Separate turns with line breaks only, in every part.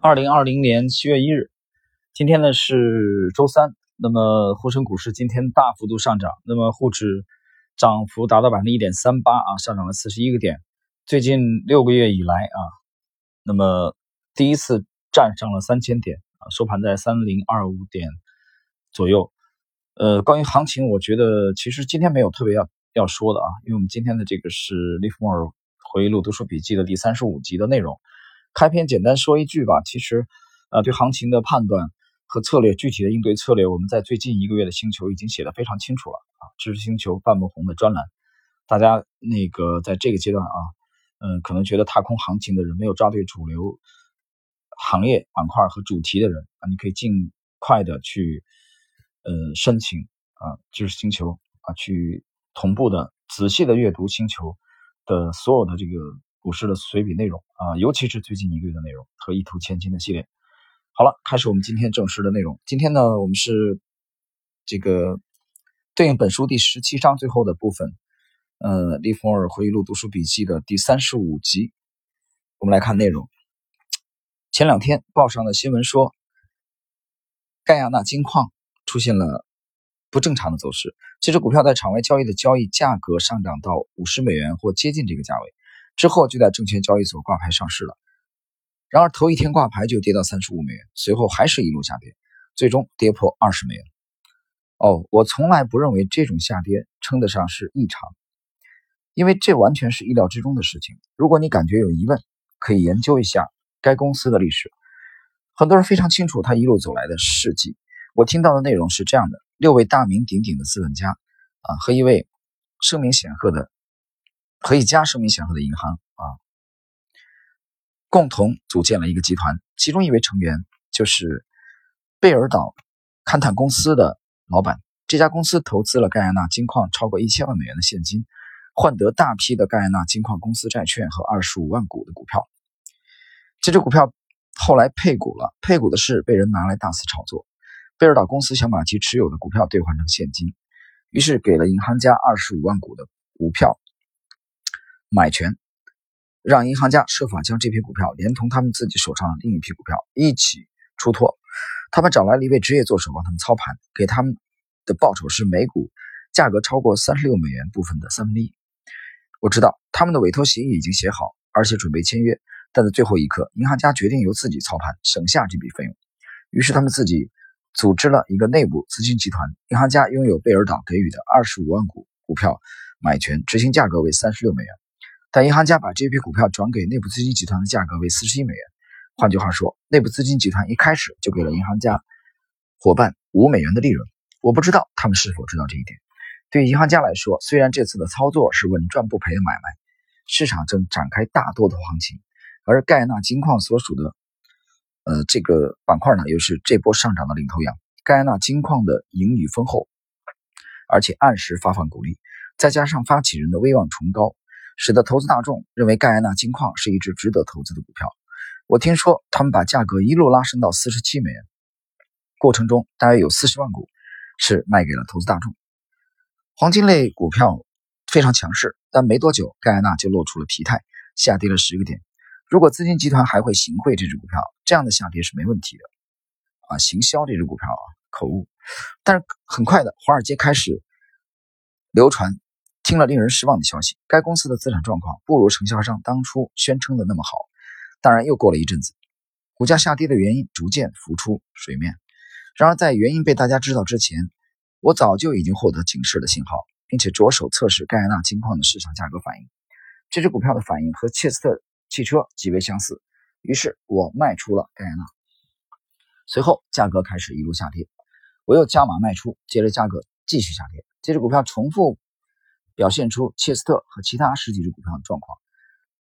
二零二零年七月一日，今天呢是周三。那么沪深股市今天大幅度上涨，那么沪指涨幅达到百分之一点三八啊，上涨了四十一个点。最近六个月以来啊，那么第一次站上了三千点啊，收盘在三零二五点左右。呃，关于行情，我觉得其实今天没有特别要要说的啊，因为我们今天的这个是利弗莫尔回忆录读书笔记的第三十五集的内容。开篇简单说一句吧，其实，呃，对行情的判断和策略，具体的应对策略，我们在最近一个月的星球已经写的非常清楚了啊。知识星球半木红的专栏，大家那个在这个阶段啊，嗯，可能觉得踏空行情的人没有抓对主流行业板块和主题的人啊，你可以尽快的去。呃，申请啊，知识星球啊，去同步的仔细的阅读星球的所有的这个股市的随笔内容啊，尤其是最近一个月的内容和一图千金的系列。好了，开始我们今天正式的内容。今天呢，我们是这个对应本书第十七章最后的部分，呃，利弗尔回忆录读书笔记的第三十五集。我们来看内容。前两天报上的新闻说，盖亚纳金矿。出现了不正常的走势，这只股票在场外交易的交易价格上涨到五十美元或接近这个价位之后，就在证券交易所挂牌上市了。然而头一天挂牌就跌到三十五美元，随后还是一路下跌，最终跌破二十美元。哦，我从来不认为这种下跌称得上是异常，因为这完全是意料之中的事情。如果你感觉有疑问，可以研究一下该公司的历史，很多人非常清楚他一路走来的事迹。我听到的内容是这样的：六位大名鼎鼎的资本家，啊，和一位声名显赫的，和一家声名显赫的银行啊，共同组建了一个集团。其中一位成员就是贝尔岛勘探公司的老板。这家公司投资了盖亚纳金矿超过一千万美元的现金，换得大批的盖亚纳金矿公司债券和二十五万股的股票。这只股票后来配股了，配股的事被人拿来大肆炒作。贝尔岛公司想把其持有的股票兑换成现金，于是给了银行家二十五万股的股票买权，让银行家设法将这批股票连同他们自己手上的另一批股票一起出脱。他们找来了一位职业做手帮他们操盘，给他们的报酬是每股价格超过三十六美元部分的三分之一。我知道他们的委托协议已经写好，而且准备签约，但在最后一刻，银行家决定由自己操盘，省下这笔费用。于是他们自己。组织了一个内部资金集团，银行家拥有贝尔岛给予的二十五万股股票买权，执行价格为三十六美元。但银行家把这批股票转给内部资金集团的价格为四十一美元。换句话说，内部资金集团一开始就给了银行家伙伴五美元的利润。我不知道他们是否知道这一点。对于银行家来说，虽然这次的操作是稳赚不赔的买卖，市场正展开大多头行情，而盖纳金矿所属的。呃，这个板块呢，又是这波上涨的领头羊。盖纳金矿的盈余丰厚，而且按时发放股利，再加上发起人的威望崇高，使得投资大众认为盖亚纳金矿是一只值得投资的股票。我听说他们把价格一路拉升到四十七美元，过程中大约有四十万股是卖给了投资大众。黄金类股票非常强势，但没多久盖亚纳就露出了疲态，下跌了十个点。如果资金集团还会行贿这只股票，这样的下跌是没问题的，啊，行销这只股票啊，口误。但是很快的，华尔街开始流传听了令人失望的消息，该公司的资产状况不如承销商当初宣称的那么好。当然，又过了一阵子，股价下跌的原因逐渐浮出水面。然而，在原因被大家知道之前，我早就已经获得警示的信号，并且着手测试盖亚纳金矿的市场价格反应。这只股票的反应和切斯特。汽车极为相似，于是我卖出了盖亚纳。随后价格开始一路下跌，我又加码卖出，接着价格继续下跌。这只股票重复表现出切斯特和其他十几只股票的状况。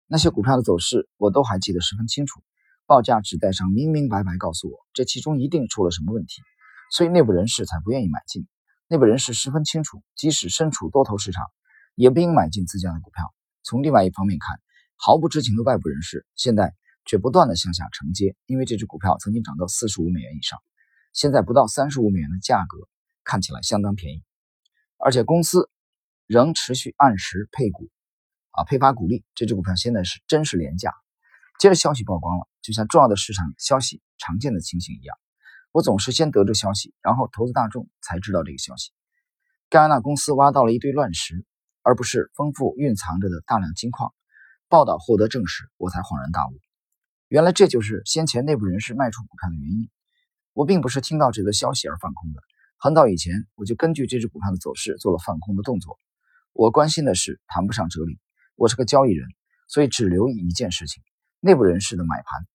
那些股票的走势我都还记得十分清楚，报价纸带上明明白白告诉我，这其中一定出了什么问题，所以内部人士才不愿意买进。内部人士十分清楚，即使身处多头市场，也不应买进自家的股票。从另外一方面看，毫不知情的外部人士，现在却不断的向下承接，因为这只股票曾经涨到四十五美元以上，现在不到三十五美元的价格看起来相当便宜，而且公司仍持续按时配股，啊，配发股利，这只股票现在是真是廉价。接着消息曝光了，就像重要的市场消息常见的情形一样，我总是先得知消息，然后投资大众才知道这个消息。盖亚纳公司挖到了一堆乱石，而不是丰富蕴藏着的大量金矿。报道获得证实，我才恍然大悟，原来这就是先前内部人士卖出股票的原因。我并不是听到这则消息而放空的，很早以前我就根据这只股票的走势做了放空的动作。我关心的是谈不上哲理，我是个交易人，所以只留意一件事情：内部人士的买盘。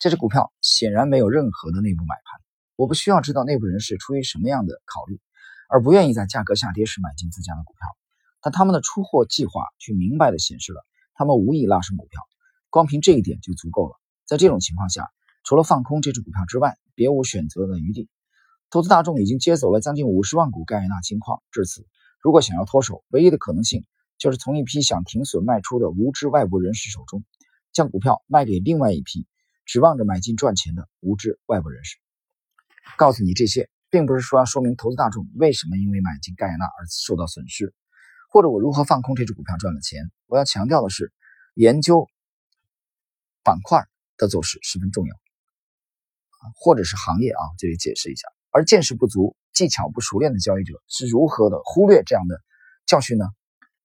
这只股票显然没有任何的内部买盘，我不需要知道内部人士出于什么样的考虑，而不愿意在价格下跌时买进自家的股票。但他们的出货计划却明白地显示了，他们无意拉升股票，光凭这一点就足够了。在这种情况下，除了放空这只股票之外，别无选择的余地。投资大众已经接走了将近五十万股盖亚纳金矿，至此，如果想要脱手，唯一的可能性就是从一批想停损卖出的无知外部人士手中，将股票卖给另外一批指望着买进赚钱的无知外部人士。告诉你这些，并不是说要说明投资大众为什么因为买进盖亚纳而受到损失。或者我如何放空这只股票赚了钱？我要强调的是，研究板块的走势十分重要，或者是行业啊，这里解释一下。而见识不足、技巧不熟练的交易者是如何的忽略这样的教训呢？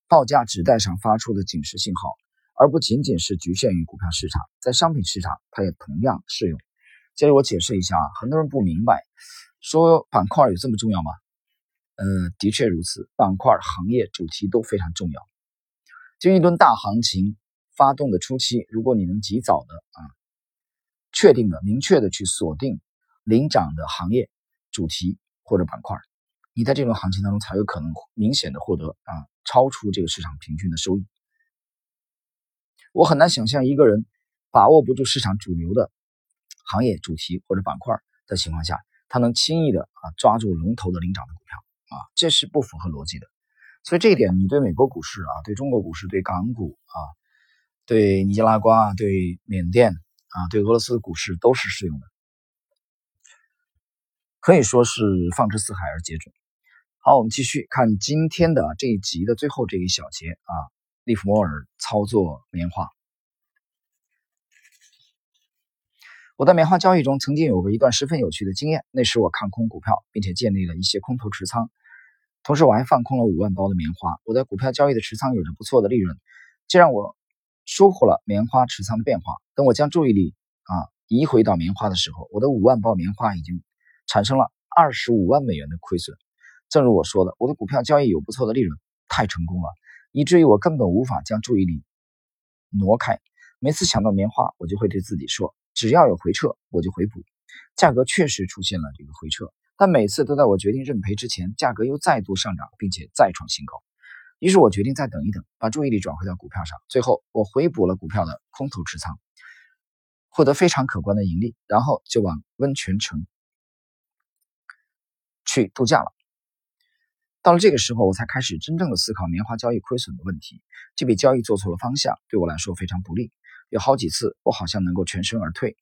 报价纸带上发出的警示信号，而不仅仅是局限于股票市场，在商品市场它也同样适用。接着我解释一下啊，很多人不明白，说板块有这么重要吗？呃，的确如此，板块、行业、主题都非常重要。就一轮大行情发动的初期，如果你能及早的啊，确定的、明确的去锁定领涨的行业、主题或者板块，你在这轮行情当中才有可能明显的获得啊，超出这个市场平均的收益。我很难想象一个人把握不住市场主流的行业、主题或者板块的情况下，他能轻易的啊抓住龙头的领涨的股票。啊，这是不符合逻辑的，所以这一点你对美国股市啊，对中国股市，对港股啊，对尼加拉瓜、对缅甸啊，对俄罗斯股市都是适用的，可以说是放之四海而皆准。好，我们继续看今天的这一集的最后这一小节啊，利弗莫尔操作棉花。我在棉花交易中曾经有过一段十分有趣的经验。那时我看空股票，并且建立了一些空头持仓，同时我还放空了五万包的棉花。我在股票交易的持仓有着不错的利润，这让我疏忽了棉花持仓的变化。等我将注意力啊移回到棉花的时候，我的五万包棉花已经产生了二十五万美元的亏损。正如我说的，我的股票交易有不错的利润，太成功了，以至于我根本无法将注意力挪开。每次想到棉花，我就会对自己说。只要有回撤，我就回补。价格确实出现了这个回撤，但每次都在我决定认赔之前，价格又再度上涨，并且再创新高。于是我决定再等一等，把注意力转回到股票上。最后，我回补了股票的空头持仓，获得非常可观的盈利，然后就往温泉城去度假了。到了这个时候，我才开始真正的思考棉花交易亏损的问题。这笔交易做错了方向，对我来说非常不利。有好几次，我好像能够全身而退，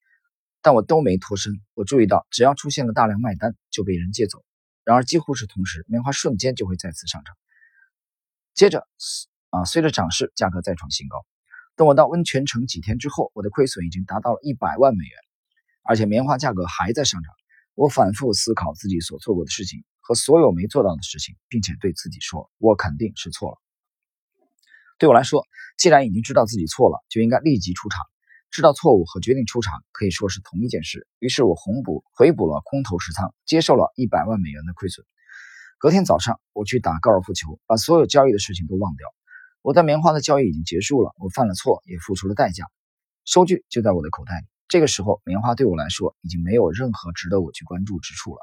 但我都没脱身。我注意到，只要出现了大量卖单，就被人借走。然而，几乎是同时，棉花瞬间就会再次上涨。接着，啊，随着涨势，价格再创新高。等我到温泉城几天之后，我的亏损已经达到了一百万美元，而且棉花价格还在上涨。我反复思考自己所做过的事情和所有没做到的事情，并且对自己说：“我肯定是错了。”对我来说，既然已经知道自己错了，就应该立即出场。知道错误和决定出场可以说是同一件事。于是我红补回补了空头持仓，接受了一百万美元的亏损。隔天早上，我去打高尔夫球，把所有交易的事情都忘掉。我在棉花的交易已经结束了，我犯了错，也付出了代价。收据就在我的口袋里。这个时候，棉花对我来说已经没有任何值得我去关注之处了。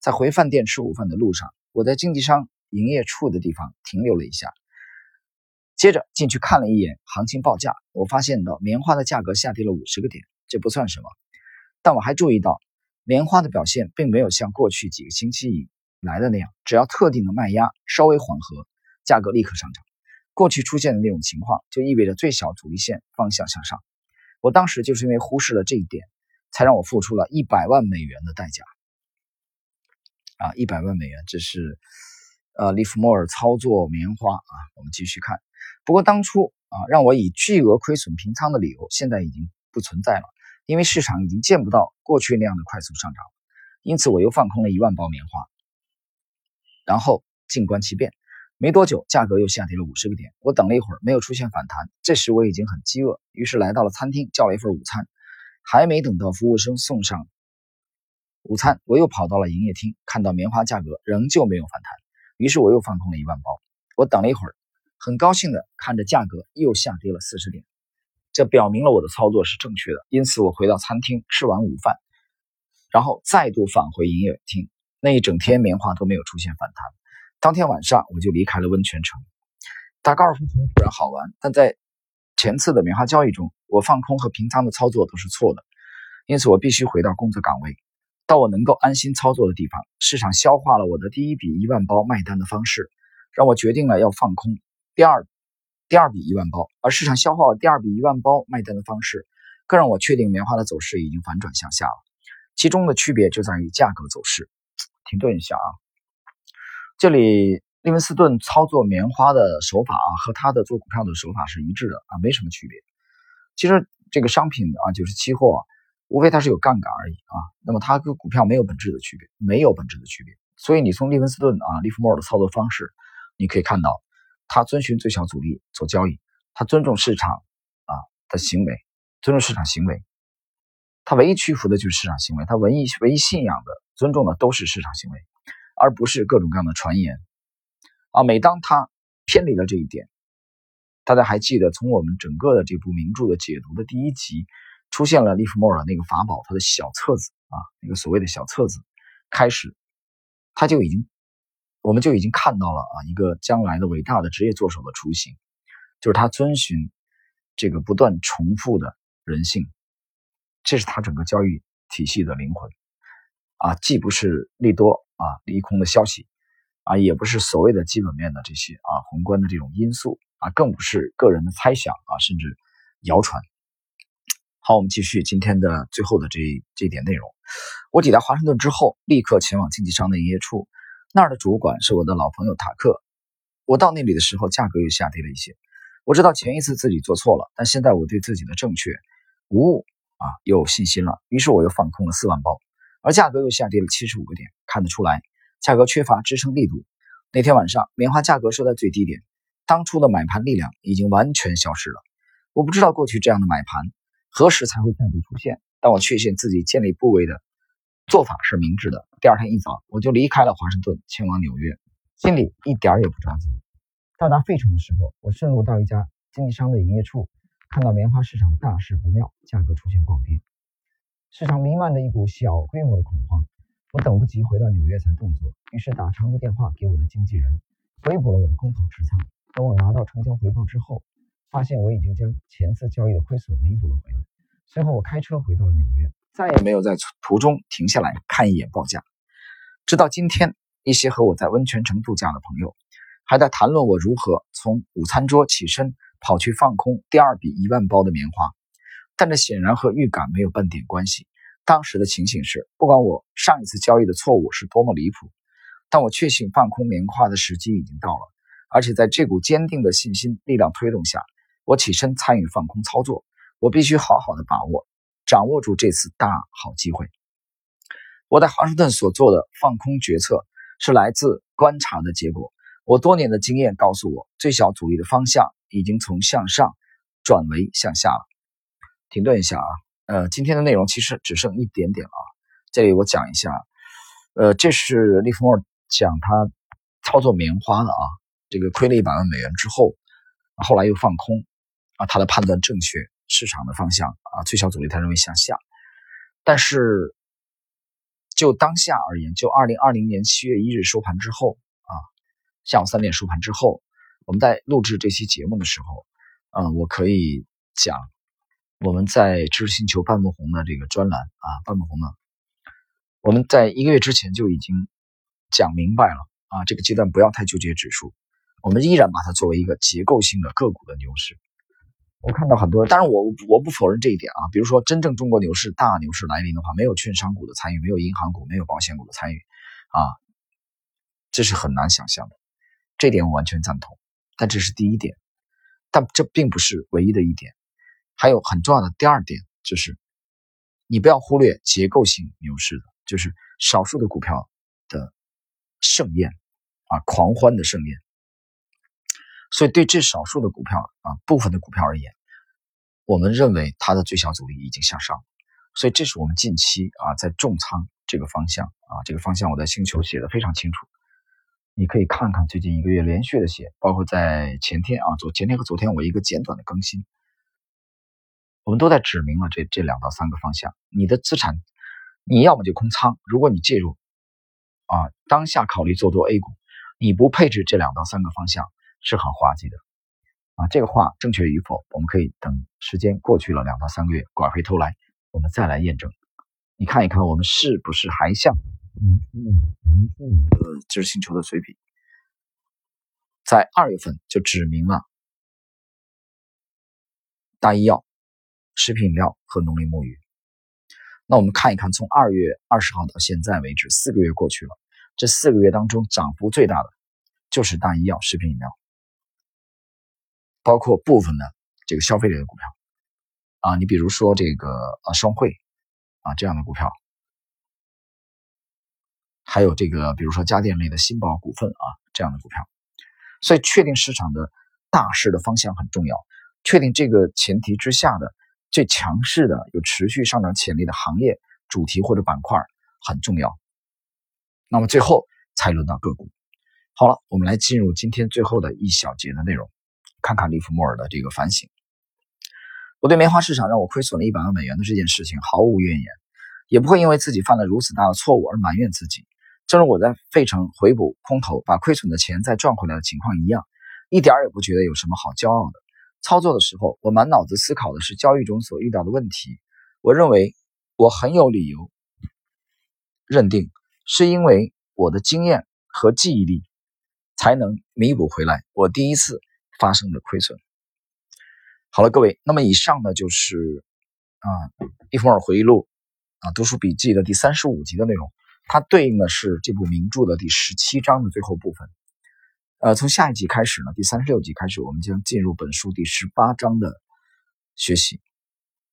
在回饭店吃午饭的路上，我在经纪商营业处的地方停留了一下。接着进去看了一眼行情报价，我发现到棉花的价格下跌了五十个点，这不算什么。但我还注意到，棉花的表现并没有像过去几个星期以来的那样，只要特定的卖压稍微缓和，价格立刻上涨。过去出现的那种情况，就意味着最小阻力线方向向上。我当时就是因为忽视了这一点，才让我付出了一百万美元的代价。啊，一百万美元，这是呃利弗莫尔操作棉花啊。我们继续看。不过当初啊，让我以巨额亏损平仓的理由，现在已经不存在了，因为市场已经见不到过去那样的快速上涨，因此我又放空了一万包棉花，然后静观其变。没多久，价格又下跌了五十个点。我等了一会儿，没有出现反弹。这时我已经很饥饿，于是来到了餐厅，叫了一份午餐。还没等到服务生送上午餐，我又跑到了营业厅，看到棉花价格仍旧没有反弹，于是我又放空了一万包。我等了一会儿，很高兴的看着价格又下跌了四十点，这表明了我的操作是正确的。因此，我回到餐厅吃完午饭，然后再度返回营业厅。那一整天，棉花都没有出现反弹。当天晚上我就离开了温泉城。打高尔夫球固然好玩，但在前次的棉花交易中，我放空和平仓的操作都是错的，因此我必须回到工作岗位，到我能够安心操作的地方。市场消化了我的第一笔一万包卖单的方式，让我决定了要放空第二第二笔一万包。而市场消化了第二笔一万包卖单的方式，更让我确定棉花的走势已经反转向下了。其中的区别就在于价格走势。停顿一下啊。这里利文斯顿操作棉花的手法啊，和他的做股票的手法是一致的啊，没什么区别。其实这个商品啊，就是期货，无非它是有杠杆而已啊。那么它跟股票没有本质的区别，没有本质的区别。所以你从利文斯顿啊、利弗莫尔的操作方式，你可以看到，他遵循最小阻力做交易，他尊重市场啊的行为，尊重市场行为。他唯一屈服的就是市场行为，他唯一唯一信仰的、尊重的都是市场行为。而不是各种各样的传言啊！每当他偏离了这一点，大家还记得从我们整个的这部名著的解读的第一集出现了利弗莫尔的那个法宝，他的小册子啊，那个所谓的小册子开始，他就已经，我们就已经看到了啊，一个将来的伟大的职业作手的雏形，就是他遵循这个不断重复的人性，这是他整个交易体系的灵魂啊，既不是利多。啊，利空的消息，啊，也不是所谓的基本面的这些啊宏观的这种因素啊，更不是个人的猜想啊，甚至谣传。好，我们继续今天的最后的这这点内容。我抵达华盛顿之后，立刻前往经纪商的营业处，那儿的主管是我的老朋友塔克。我到那里的时候，价格又下跌了一些。我知道前一次自己做错了，但现在我对自己的正确无误啊又有信心了。于是我又放空了四万包。而价格又下跌了七十五个点，看得出来，价格缺乏支撑力度。那天晚上，棉花价格收在最低点，当初的买盘力量已经完全消失了。我不知道过去这样的买盘何时才会再度出现，但我确信自己建立部位的做法是明智的。第二天一早，我就离开了华盛顿，前往纽约，心里一点也不着急。到达费城的时候，我顺路到一家经纪商的营业处，看到棉花市场大事不妙，价格出现暴跌。市场弥漫着一股小规模的恐慌，我等不及回到纽约才动作，于是打长途电话给我的经纪人，回补了我的空头持仓。等我拿到成交回报之后，发现我已经将前次交易的亏损弥补了回来。随后我开车回到了纽约，再也没有在途中停下来看一眼报价。直到今天，一些和我在温泉城度假的朋友，还在谈论我如何从午餐桌起身跑去放空第二笔一万包的棉花。但这显然和预感没有半点关系。当时的情形是，不管我上一次交易的错误是多么离谱，但我确信放空棉花的时机已经到了。而且在这股坚定的信心力量推动下，我起身参与放空操作。我必须好好的把握、掌握住这次大好机会。我在华盛顿所做的放空决策是来自观察的结果。我多年的经验告诉我，最小阻力的方向已经从向上转为向下了。停顿一下啊，呃，今天的内容其实只剩一点点了。这里我讲一下，呃，这是利弗莫尔讲他操作棉花的啊，这个亏了一百万美元之后，后来又放空啊，他的判断正确，市场的方向啊，最小阻力他认为向下。但是就当下而言，就二零二零年七月一日收盘之后啊，下午三点收盘之后，我们在录制这期节目的时候，嗯，我可以讲。我们在知识星球半木红的这个专栏啊，半木红呢，我们在一个月之前就已经讲明白了啊，这个阶段不要太纠结指数，我们依然把它作为一个结构性的个股的牛市。我看到很多人，当然我我不否认这一点啊，比如说真正中国牛市大牛市来临的话，没有券商股的参与，没有银行股，没有保险股的参与啊，这是很难想象的，这点我完全赞同。但这是第一点。但这并不是唯一的一点，还有很重要的第二点就是，你不要忽略结构性牛市的，就是少数的股票的盛宴啊，狂欢的盛宴。所以对这少数的股票啊，部分的股票而言，我们认为它的最小阻力已经向上，所以这是我们近期啊在重仓这个方向啊，这个方向我在星球写的非常清楚。你可以看看最近一个月连续的写，包括在前天啊，昨前天和昨天我一个简短的更新，我们都在指明了这这两到三个方向。你的资产，你要么就空仓，如果你介入啊，当下考虑做多 A 股，你不配置这两到三个方向是很滑稽的啊。这个话正确与否，我们可以等时间过去了两到三个月，拐回头来，我们再来验证。你看一看，我们是不是还像？嗯嗯嗯，呃，这是星球的水笔，在二月份就指明了大医药、食品饮料和农林牧渔。那我们看一看，从二月二十号到现在为止，四个月过去了，这四个月当中涨幅最大的就是大医药、食品饮料，包括部分的这个消费类的股票啊，你比如说这个啊双汇啊这样的股票。还有这个，比如说家电类的新宝股份啊，这样的股票，所以确定市场的大势的方向很重要。确定这个前提之下的最强势的、有持续上涨潜力的行业主题或者板块很重要。那么最后才轮到个股。好了，我们来进入今天最后的一小节的内容，看看利弗莫尔的这个反省。我对棉花市场让我亏损了一百万美元的这件事情毫无怨言，也不会因为自己犯了如此大的错误而埋怨自己。正如我在费城回补空头，把亏损的钱再赚回来的情况一样，一点也不觉得有什么好骄傲的。操作的时候，我满脑子思考的是交易中所遇到的问题。我认为我很有理由认定，是因为我的经验和记忆力才能弥补回来我第一次发生的亏损。好了，各位，那么以上呢就是啊《利弗尔回忆录》啊读书笔记的第三十五集的内容。它对应的是这部名著的第十七章的最后部分。呃，从下一集开始呢，第三十六集开始，我们将进入本书第十八章的学习。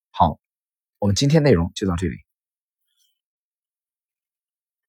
好，我们今天内容就到这里。